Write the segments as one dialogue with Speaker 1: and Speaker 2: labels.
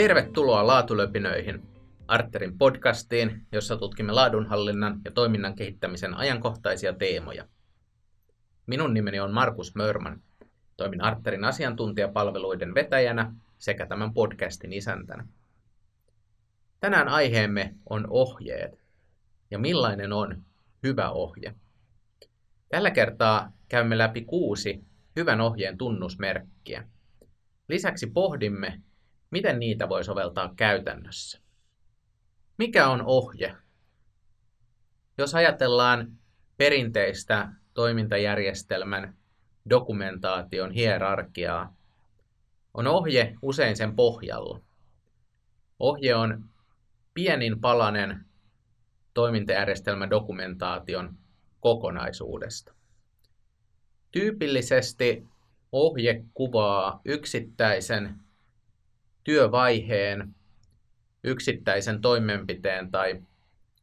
Speaker 1: Tervetuloa Laatulöpinöihin, Arterin podcastiin, jossa tutkimme laadunhallinnan ja toiminnan kehittämisen ajankohtaisia teemoja. Minun nimeni on Markus Mörman. Toimin Arterin asiantuntijapalveluiden vetäjänä sekä tämän podcastin isäntänä. Tänään aiheemme on ohjeet ja millainen on hyvä ohje. Tällä kertaa käymme läpi kuusi hyvän ohjeen tunnusmerkkiä. Lisäksi pohdimme, miten niitä voi soveltaa käytännössä. Mikä on ohje? Jos ajatellaan perinteistä toimintajärjestelmän dokumentaation hierarkiaa, on ohje usein sen pohjalla. Ohje on pienin palanen toimintajärjestelmän dokumentaation kokonaisuudesta. Tyypillisesti ohje kuvaa yksittäisen työvaiheen, yksittäisen toimenpiteen tai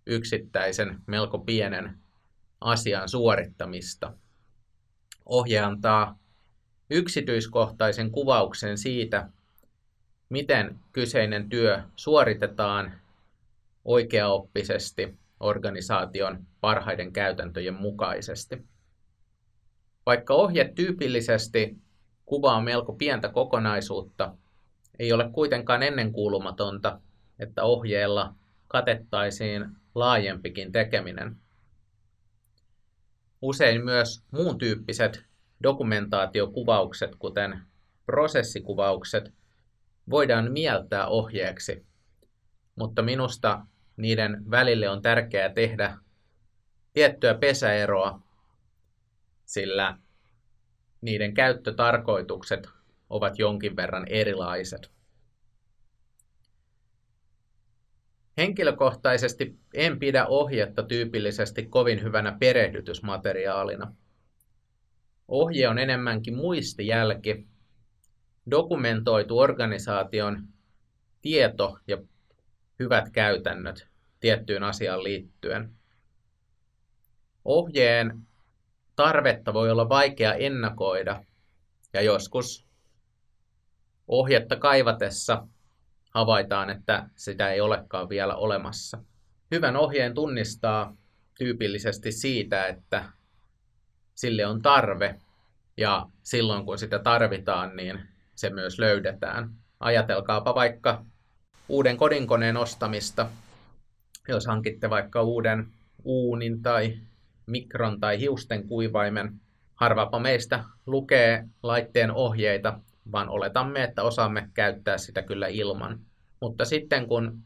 Speaker 1: yksittäisen melko pienen asian suorittamista. Ohje antaa yksityiskohtaisen kuvauksen siitä, miten kyseinen työ suoritetaan oikeaoppisesti organisaation parhaiden käytäntöjen mukaisesti. Vaikka ohje tyypillisesti kuvaa melko pientä kokonaisuutta, ei ole kuitenkaan ennenkuulumatonta, että ohjeella katettaisiin laajempikin tekeminen. Usein myös muun tyyppiset dokumentaatiokuvaukset, kuten prosessikuvaukset, voidaan mieltää ohjeeksi, mutta minusta niiden välille on tärkeää tehdä tiettyä pesäeroa, sillä niiden käyttötarkoitukset ovat jonkin verran erilaiset. Henkilökohtaisesti en pidä ohjetta tyypillisesti kovin hyvänä perehdytysmateriaalina. Ohje on enemmänkin muistijälki, dokumentoitu organisaation tieto ja hyvät käytännöt tiettyyn asiaan liittyen. Ohjeen tarvetta voi olla vaikea ennakoida ja joskus ohjetta kaivatessa havaitaan, että sitä ei olekaan vielä olemassa. Hyvän ohjeen tunnistaa tyypillisesti siitä, että sille on tarve ja silloin kun sitä tarvitaan, niin se myös löydetään. Ajatelkaapa vaikka uuden kodinkoneen ostamista, jos hankitte vaikka uuden uunin tai mikron tai hiusten kuivaimen. Harvapa meistä lukee laitteen ohjeita, vaan oletamme, että osaamme käyttää sitä kyllä ilman. Mutta sitten kun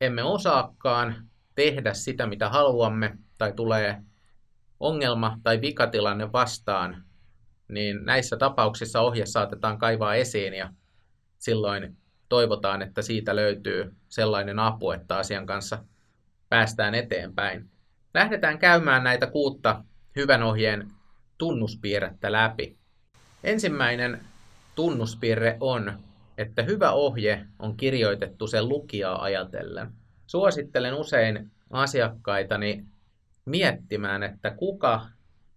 Speaker 1: emme osaakaan tehdä sitä, mitä haluamme, tai tulee ongelma tai vikatilanne vastaan, niin näissä tapauksissa ohje saatetaan kaivaa esiin ja silloin toivotaan, että siitä löytyy sellainen apu, että asian kanssa päästään eteenpäin. Lähdetään käymään näitä kuutta hyvän ohjeen tunnuspiirrettä läpi. Ensimmäinen tunnuspiirre on, että hyvä ohje on kirjoitettu sen lukijaa ajatellen. Suosittelen usein asiakkaitani miettimään, että kuka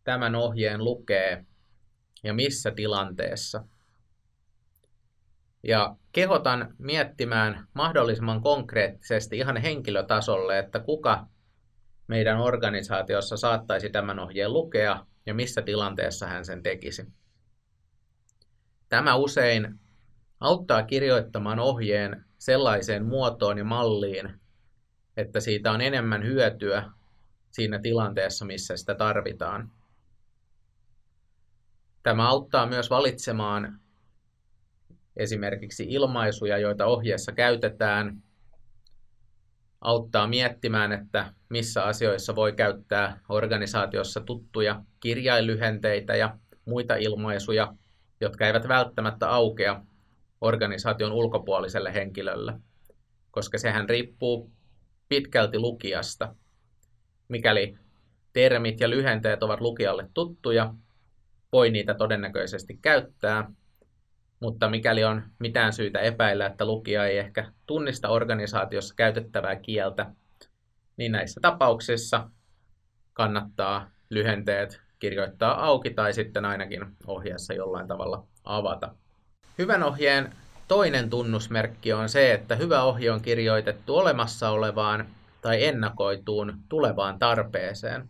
Speaker 1: tämän ohjeen lukee ja missä tilanteessa. Ja kehotan miettimään mahdollisimman konkreettisesti ihan henkilötasolle, että kuka meidän organisaatiossa saattaisi tämän ohjeen lukea ja missä tilanteessa hän sen tekisi. Tämä usein auttaa kirjoittamaan ohjeen sellaiseen muotoon ja malliin, että siitä on enemmän hyötyä siinä tilanteessa, missä sitä tarvitaan. Tämä auttaa myös valitsemaan esimerkiksi ilmaisuja, joita ohjeessa käytetään, auttaa miettimään, että missä asioissa voi käyttää organisaatiossa tuttuja kirjailyhenteitä ja muita ilmaisuja, jotka eivät välttämättä aukea organisaation ulkopuoliselle henkilölle, koska sehän riippuu pitkälti lukijasta. Mikäli termit ja lyhenteet ovat lukijalle tuttuja, voi niitä todennäköisesti käyttää, mutta mikäli on mitään syytä epäillä, että lukija ei ehkä tunnista organisaatiossa käytettävää kieltä, niin näissä tapauksissa kannattaa lyhenteet kirjoittaa auki tai sitten ainakin ohjeessa jollain tavalla avata. Hyvän ohjeen toinen tunnusmerkki on se, että hyvä ohje on kirjoitettu olemassa olevaan tai ennakoituun tulevaan tarpeeseen.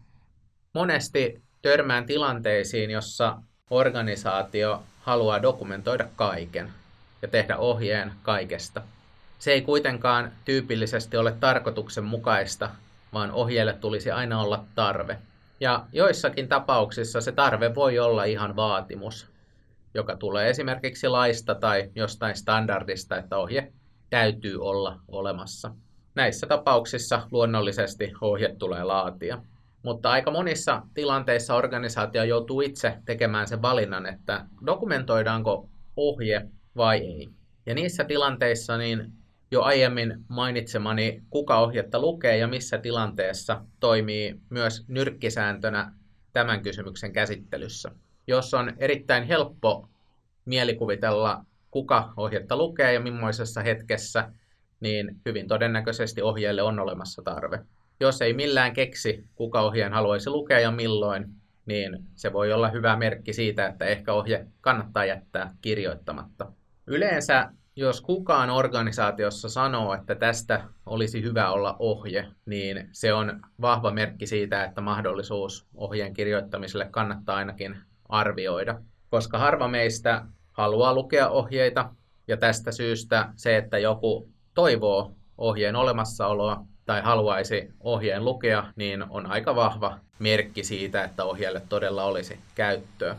Speaker 1: Monesti törmään tilanteisiin, jossa organisaatio haluaa dokumentoida kaiken ja tehdä ohjeen kaikesta. Se ei kuitenkaan tyypillisesti ole tarkoituksenmukaista, vaan ohjeelle tulisi aina olla tarve. Ja joissakin tapauksissa se tarve voi olla ihan vaatimus, joka tulee esimerkiksi laista tai jostain standardista, että ohje täytyy olla olemassa. Näissä tapauksissa luonnollisesti ohje tulee laatia. Mutta aika monissa tilanteissa organisaatio joutuu itse tekemään sen valinnan, että dokumentoidaanko ohje vai ei. Ja niissä tilanteissa niin jo aiemmin mainitsemani, kuka ohjetta lukee ja missä tilanteessa toimii myös nyrkkisääntönä tämän kysymyksen käsittelyssä. Jos on erittäin helppo mielikuvitella, kuka ohjetta lukee ja millaisessa hetkessä, niin hyvin todennäköisesti ohjeelle on olemassa tarve. Jos ei millään keksi, kuka ohjeen haluaisi lukea ja milloin, niin se voi olla hyvä merkki siitä, että ehkä ohje kannattaa jättää kirjoittamatta. Yleensä, jos kukaan organisaatiossa sanoo, että tästä olisi hyvä olla ohje, niin se on vahva merkki siitä, että mahdollisuus ohjeen kirjoittamiselle kannattaa ainakin arvioida. Koska harva meistä haluaa lukea ohjeita, ja tästä syystä se, että joku toivoo ohjeen olemassaoloa tai haluaisi ohjeen lukea, niin on aika vahva merkki siitä, että ohjeelle todella olisi käyttöä.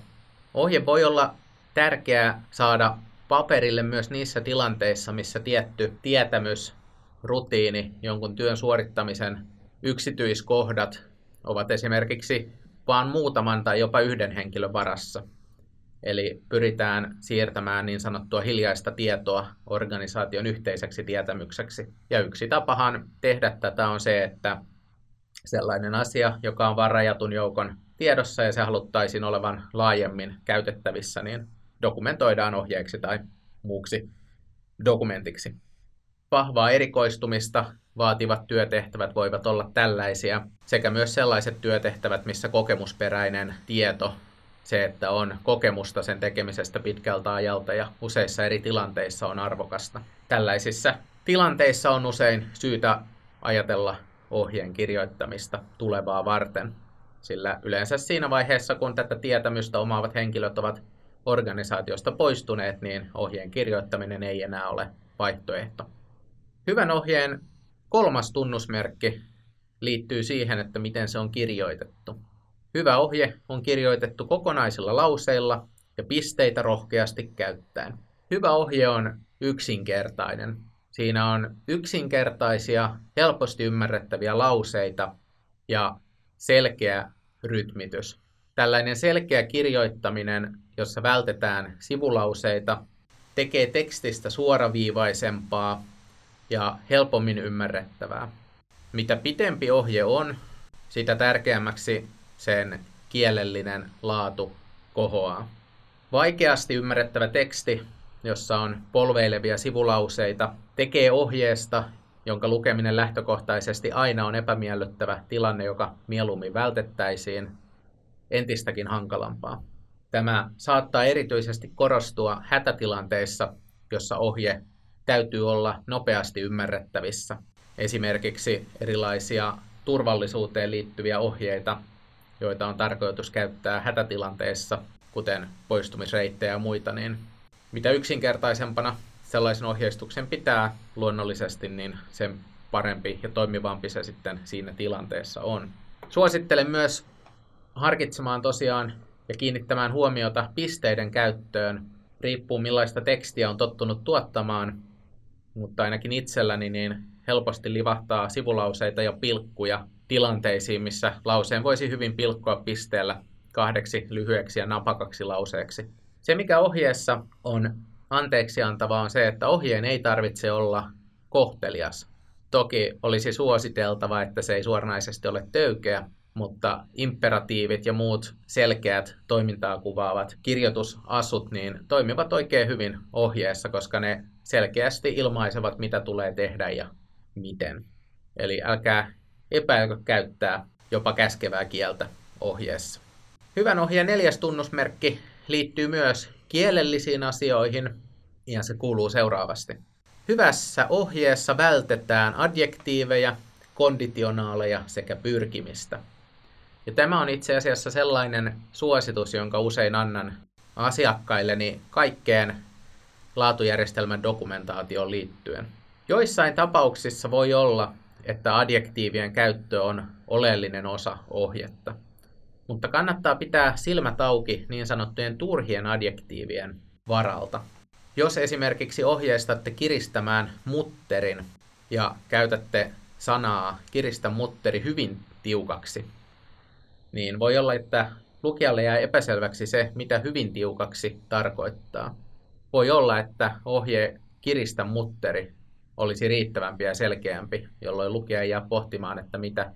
Speaker 1: Ohje voi olla tärkeää saada paperille myös niissä tilanteissa, missä tietty tietämys, rutiini, jonkun työn suorittamisen yksityiskohdat ovat esimerkiksi vain muutaman tai jopa yhden henkilön varassa. Eli pyritään siirtämään niin sanottua hiljaista tietoa organisaation yhteiseksi tietämykseksi. Ja yksi tapahan tehdä tätä on se, että sellainen asia, joka on vain rajatun joukon tiedossa ja se haluttaisiin olevan laajemmin käytettävissä, niin dokumentoidaan ohjeeksi tai muuksi dokumentiksi. Vahvaa erikoistumista vaativat työtehtävät voivat olla tällaisia, sekä myös sellaiset työtehtävät, missä kokemusperäinen tieto se, että on kokemusta sen tekemisestä pitkältä ajalta ja useissa eri tilanteissa on arvokasta. Tällaisissa tilanteissa on usein syytä ajatella ohjeen kirjoittamista tulevaa varten, sillä yleensä siinä vaiheessa, kun tätä tietämystä omaavat henkilöt ovat organisaatiosta poistuneet, niin ohjeen kirjoittaminen ei enää ole vaihtoehto. Hyvän ohjeen kolmas tunnusmerkki liittyy siihen, että miten se on kirjoitettu. Hyvä ohje on kirjoitettu kokonaisilla lauseilla ja pisteitä rohkeasti käyttäen. Hyvä ohje on yksinkertainen. Siinä on yksinkertaisia, helposti ymmärrettäviä lauseita ja selkeä rytmitys. Tällainen selkeä kirjoittaminen, jossa vältetään sivulauseita, tekee tekstistä suoraviivaisempaa ja helpommin ymmärrettävää. Mitä pitempi ohje on, sitä tärkeämmäksi sen kielellinen laatu kohoaa. Vaikeasti ymmärrettävä teksti, jossa on polveilevia sivulauseita, tekee ohjeesta, jonka lukeminen lähtökohtaisesti aina on epämiellyttävä tilanne, joka mieluummin vältettäisiin, entistäkin hankalampaa. Tämä saattaa erityisesti korostua hätätilanteissa, jossa ohje täytyy olla nopeasti ymmärrettävissä. Esimerkiksi erilaisia turvallisuuteen liittyviä ohjeita joita on tarkoitus käyttää hätätilanteessa, kuten poistumisreittejä ja muita, niin mitä yksinkertaisempana sellaisen ohjeistuksen pitää luonnollisesti, niin sen parempi ja toimivampi se sitten siinä tilanteessa on. Suosittelen myös harkitsemaan tosiaan ja kiinnittämään huomiota pisteiden käyttöön. Riippuu millaista tekstiä on tottunut tuottamaan, mutta ainakin itselläni niin helposti livahtaa sivulauseita ja pilkkuja tilanteisiin, missä lauseen voisi hyvin pilkkoa pisteellä kahdeksi lyhyeksi ja napakaksi lauseeksi. Se, mikä ohjeessa on anteeksi antavaa, on se, että ohjeen ei tarvitse olla kohtelias. Toki olisi suositeltava, että se ei suoranaisesti ole töykeä, mutta imperatiivit ja muut selkeät toimintaa kuvaavat kirjoitusasut niin toimivat oikein hyvin ohjeessa, koska ne selkeästi ilmaisevat, mitä tulee tehdä ja miten. Eli älkää epäilkö käyttää jopa käskevää kieltä ohjeessa. Hyvän ohjeen neljäs tunnusmerkki liittyy myös kielellisiin asioihin. Ja se kuuluu seuraavasti. Hyvässä ohjeessa vältetään adjektiiveja, konditionaaleja sekä pyrkimistä. Ja tämä on itse asiassa sellainen suositus, jonka usein annan asiakkailleni kaikkeen laatujärjestelmän dokumentaatioon liittyen. Joissain tapauksissa voi olla, että adjektiivien käyttö on oleellinen osa ohjetta. Mutta kannattaa pitää silmät auki niin sanottujen turhien adjektiivien varalta. Jos esimerkiksi ohjeistatte kiristämään mutterin ja käytätte sanaa kiristä mutteri hyvin tiukaksi, niin voi olla, että lukijalle jää epäselväksi se, mitä hyvin tiukaksi tarkoittaa. Voi olla, että ohje kiristä mutteri olisi riittävämpi ja selkeämpi, jolloin lukija jää pohtimaan, että mitä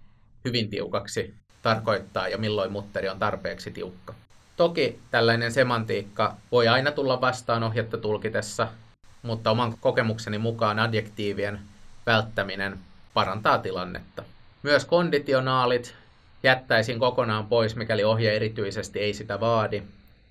Speaker 1: hyvin tiukaksi tarkoittaa ja milloin mutteri on tarpeeksi tiukka. Toki tällainen semantiikka voi aina tulla vastaan ohjetta tulkitessa, mutta oman kokemukseni mukaan adjektiivien välttäminen parantaa tilannetta. Myös konditionaalit jättäisin kokonaan pois, mikäli ohje erityisesti ei sitä vaadi,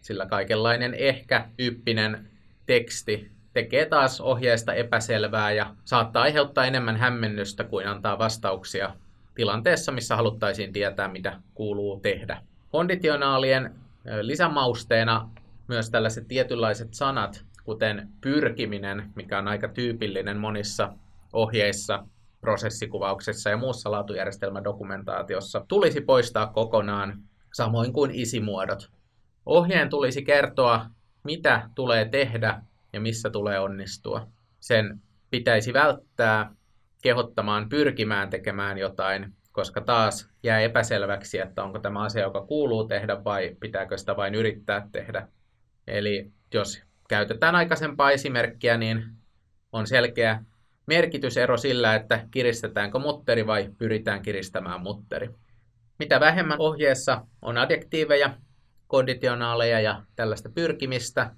Speaker 1: sillä kaikenlainen ehkä-yppinen teksti tekee taas ohjeesta epäselvää ja saattaa aiheuttaa enemmän hämmennystä kuin antaa vastauksia tilanteessa, missä haluttaisiin tietää, mitä kuuluu tehdä. Konditionaalien lisämausteena myös tällaiset tietynlaiset sanat, kuten pyrkiminen, mikä on aika tyypillinen monissa ohjeissa, prosessikuvauksessa ja muussa laatujärjestelmän dokumentaatiossa, tulisi poistaa kokonaan, samoin kuin isimuodot. Ohjeen tulisi kertoa, mitä tulee tehdä ja missä tulee onnistua. Sen pitäisi välttää kehottamaan pyrkimään tekemään jotain, koska taas jää epäselväksi, että onko tämä asia, joka kuuluu tehdä vai pitääkö sitä vain yrittää tehdä. Eli jos käytetään aikaisempaa esimerkkiä, niin on selkeä merkitysero sillä, että kiristetäänkö mutteri vai pyritään kiristämään mutteri. Mitä vähemmän ohjeessa on adjektiiveja, konditionaaleja ja tällaista pyrkimistä,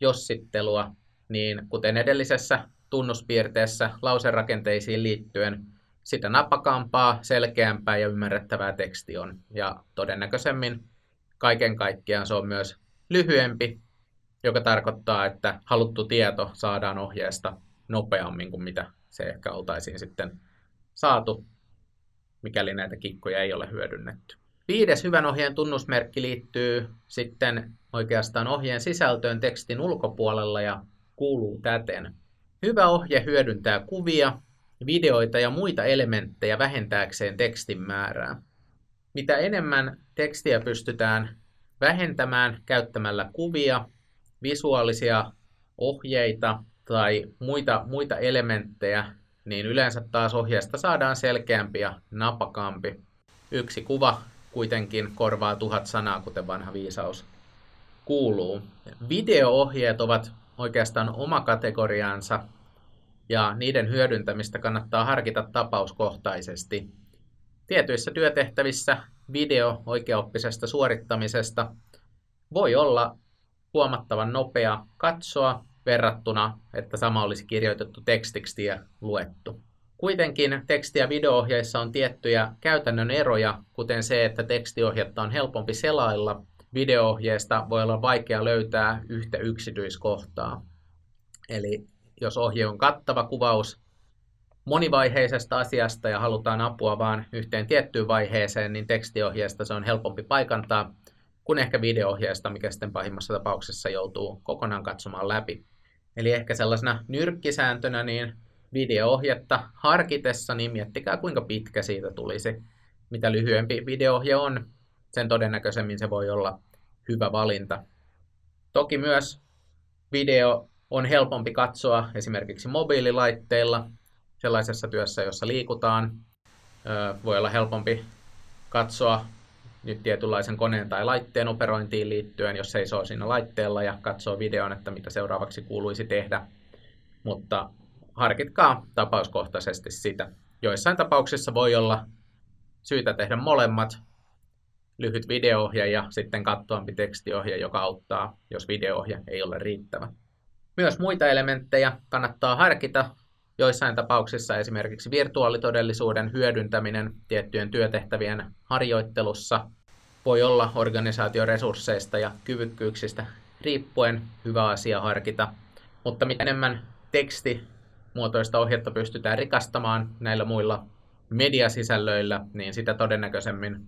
Speaker 1: jossittelua, niin kuten edellisessä tunnuspiirteessä lauserakenteisiin liittyen, sitä napakampaa, selkeämpää ja ymmärrettävää teksti on. Ja todennäköisemmin kaiken kaikkiaan se on myös lyhyempi, joka tarkoittaa, että haluttu tieto saadaan ohjeesta nopeammin kuin mitä se ehkä oltaisiin sitten saatu, mikäli näitä kikkoja ei ole hyödynnetty. Viides hyvän ohjeen tunnusmerkki liittyy sitten oikeastaan ohjeen sisältöön tekstin ulkopuolella ja kuuluu täten. Hyvä ohje hyödyntää kuvia, videoita ja muita elementtejä vähentääkseen tekstin määrää. Mitä enemmän tekstiä pystytään vähentämään käyttämällä kuvia, visuaalisia ohjeita tai muita, muita elementtejä, niin yleensä taas ohjeesta saadaan selkeämpi ja napakampi. Yksi kuva kuitenkin korvaa tuhat sanaa, kuten vanha viisaus kuuluu. Videoohjeet ovat oikeastaan oma kategoriaansa ja niiden hyödyntämistä kannattaa harkita tapauskohtaisesti. Tietyissä työtehtävissä video oikeaoppisesta suorittamisesta voi olla huomattavan nopea katsoa verrattuna, että sama olisi kirjoitettu tekstiksi ja luettu. Kuitenkin teksti- ja videoohjeissa on tiettyjä käytännön eroja, kuten se, että tekstiohjetta on helpompi selailla. Videoohjeesta voi olla vaikea löytää yhtä yksityiskohtaa. Eli jos ohje on kattava kuvaus monivaiheisesta asiasta ja halutaan apua vain yhteen tiettyyn vaiheeseen, niin tekstiohjeesta se on helpompi paikantaa kuin ehkä videoohjeesta, mikä sitten pahimmassa tapauksessa joutuu kokonaan katsomaan läpi. Eli ehkä sellaisena nyrkkisääntönä niin videoohjetta harkitessa, niin miettikää kuinka pitkä siitä tulisi. Mitä lyhyempi videoohje on, sen todennäköisemmin se voi olla hyvä valinta. Toki myös video on helpompi katsoa esimerkiksi mobiililaitteilla sellaisessa työssä, jossa liikutaan. Voi olla helpompi katsoa nyt tietynlaisen koneen tai laitteen operointiin liittyen, jos seisoo siinä laitteella ja katsoo videon, että mitä seuraavaksi kuuluisi tehdä. Mutta harkitkaa tapauskohtaisesti sitä. Joissain tapauksissa voi olla syytä tehdä molemmat, lyhyt videoohje ja sitten kattoampi tekstiohje, joka auttaa, jos videoohje ei ole riittävä. Myös muita elementtejä kannattaa harkita. Joissain tapauksissa esimerkiksi virtuaalitodellisuuden hyödyntäminen tiettyjen työtehtävien harjoittelussa voi olla organisaatioresursseista ja kyvykkyyksistä riippuen hyvä asia harkita. Mutta mitä enemmän tekstimuotoista ohjetta pystytään rikastamaan näillä muilla mediasisällöillä, niin sitä todennäköisemmin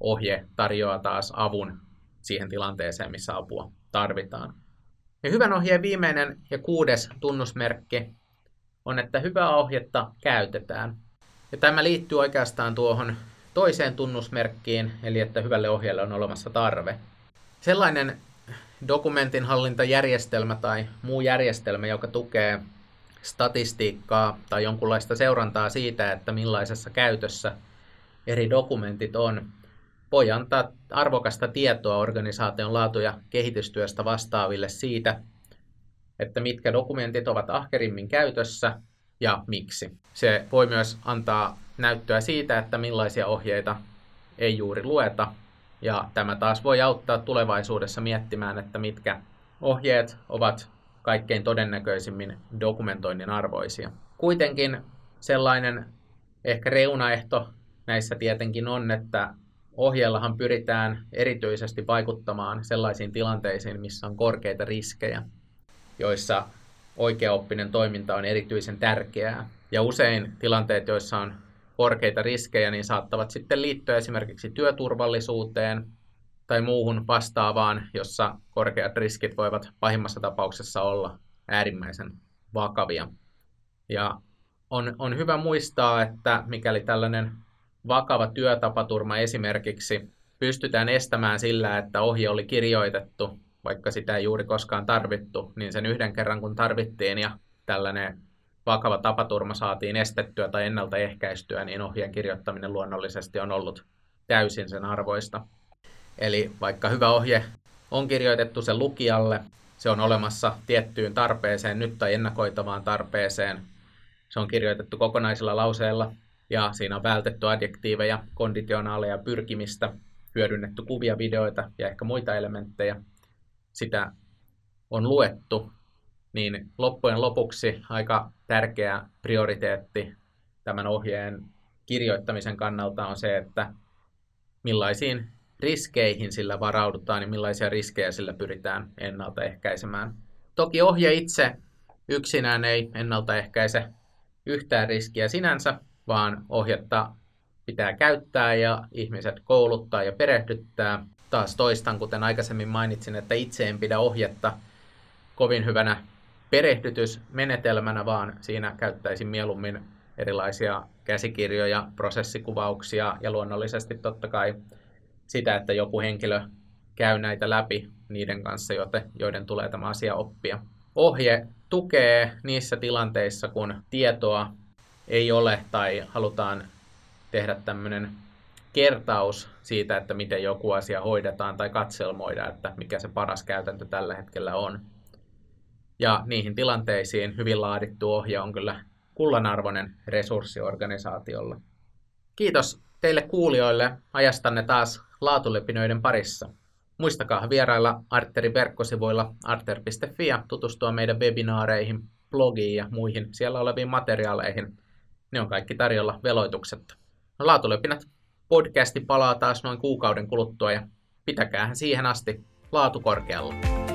Speaker 1: ohje tarjoaa taas avun siihen tilanteeseen, missä apua tarvitaan. Ja hyvän ohjeen viimeinen ja kuudes tunnusmerkki on, että hyvää ohjetta käytetään. Ja tämä liittyy oikeastaan tuohon toiseen tunnusmerkkiin, eli että hyvälle ohjeelle on olemassa tarve. Sellainen dokumentinhallintajärjestelmä tai muu järjestelmä, joka tukee statistiikkaa tai jonkunlaista seurantaa siitä, että millaisessa käytössä eri dokumentit on, voi antaa arvokasta tietoa organisaation laatu- ja kehitystyöstä vastaaville siitä, että mitkä dokumentit ovat ahkerimmin käytössä ja miksi. Se voi myös antaa näyttöä siitä, että millaisia ohjeita ei juuri lueta, ja tämä taas voi auttaa tulevaisuudessa miettimään, että mitkä ohjeet ovat kaikkein todennäköisimmin dokumentoinnin arvoisia. Kuitenkin sellainen ehkä reunaehto näissä tietenkin on, että ohjeellahan pyritään erityisesti vaikuttamaan sellaisiin tilanteisiin, missä on korkeita riskejä, joissa oikeaoppinen toiminta on erityisen tärkeää. Ja usein tilanteet, joissa on korkeita riskejä, niin saattavat sitten liittyä esimerkiksi työturvallisuuteen tai muuhun vastaavaan, jossa korkeat riskit voivat pahimmassa tapauksessa olla äärimmäisen vakavia. Ja on, on hyvä muistaa, että mikäli tällainen vakava työtapaturma esimerkiksi pystytään estämään sillä, että ohje oli kirjoitettu, vaikka sitä ei juuri koskaan tarvittu, niin sen yhden kerran kun tarvittiin ja tällainen vakava tapaturma saatiin estettyä tai ennaltaehkäistyä, niin ohjeen kirjoittaminen luonnollisesti on ollut täysin sen arvoista. Eli vaikka hyvä ohje on kirjoitettu sen lukijalle, se on olemassa tiettyyn tarpeeseen, nyt tai ennakoitavaan tarpeeseen, se on kirjoitettu kokonaisilla lauseilla ja siinä on vältetty adjektiiveja, konditionaaleja, pyrkimistä, hyödynnetty kuvia, videoita ja ehkä muita elementtejä. Sitä on luettu, niin loppujen lopuksi aika tärkeä prioriteetti tämän ohjeen kirjoittamisen kannalta on se, että millaisiin riskeihin sillä varaudutaan ja millaisia riskejä sillä pyritään ennaltaehkäisemään. Toki ohje itse yksinään ei ennaltaehkäise yhtään riskiä sinänsä, vaan ohjetta pitää käyttää ja ihmiset kouluttaa ja perehdyttää. Taas toistan, kuten aikaisemmin mainitsin, että itse en pidä ohjetta kovin hyvänä perehdytysmenetelmänä, vaan siinä käyttäisin mieluummin erilaisia käsikirjoja, prosessikuvauksia ja luonnollisesti totta kai sitä, että joku henkilö käy näitä läpi niiden kanssa, joiden tulee tämä asia oppia. Ohje tukee niissä tilanteissa, kun tietoa ei ole tai halutaan tehdä tämmöinen kertaus siitä, että miten joku asia hoidetaan tai katselmoida, että mikä se paras käytäntö tällä hetkellä on. Ja niihin tilanteisiin hyvin laadittu ohje on kyllä kullanarvoinen resurssi organisaatiolle. Kiitos teille kuulijoille ajastanne taas laatulepinöiden parissa. Muistakaa vierailla Arterin verkkosivuilla arter.fi ja tutustua meidän webinaareihin, blogiin ja muihin siellä oleviin materiaaleihin – ne on kaikki tarjolla veloituksetta. Laatulepinät podcasti palaa taas noin kuukauden kuluttua ja pitäkäähän siihen asti laatu korkealla.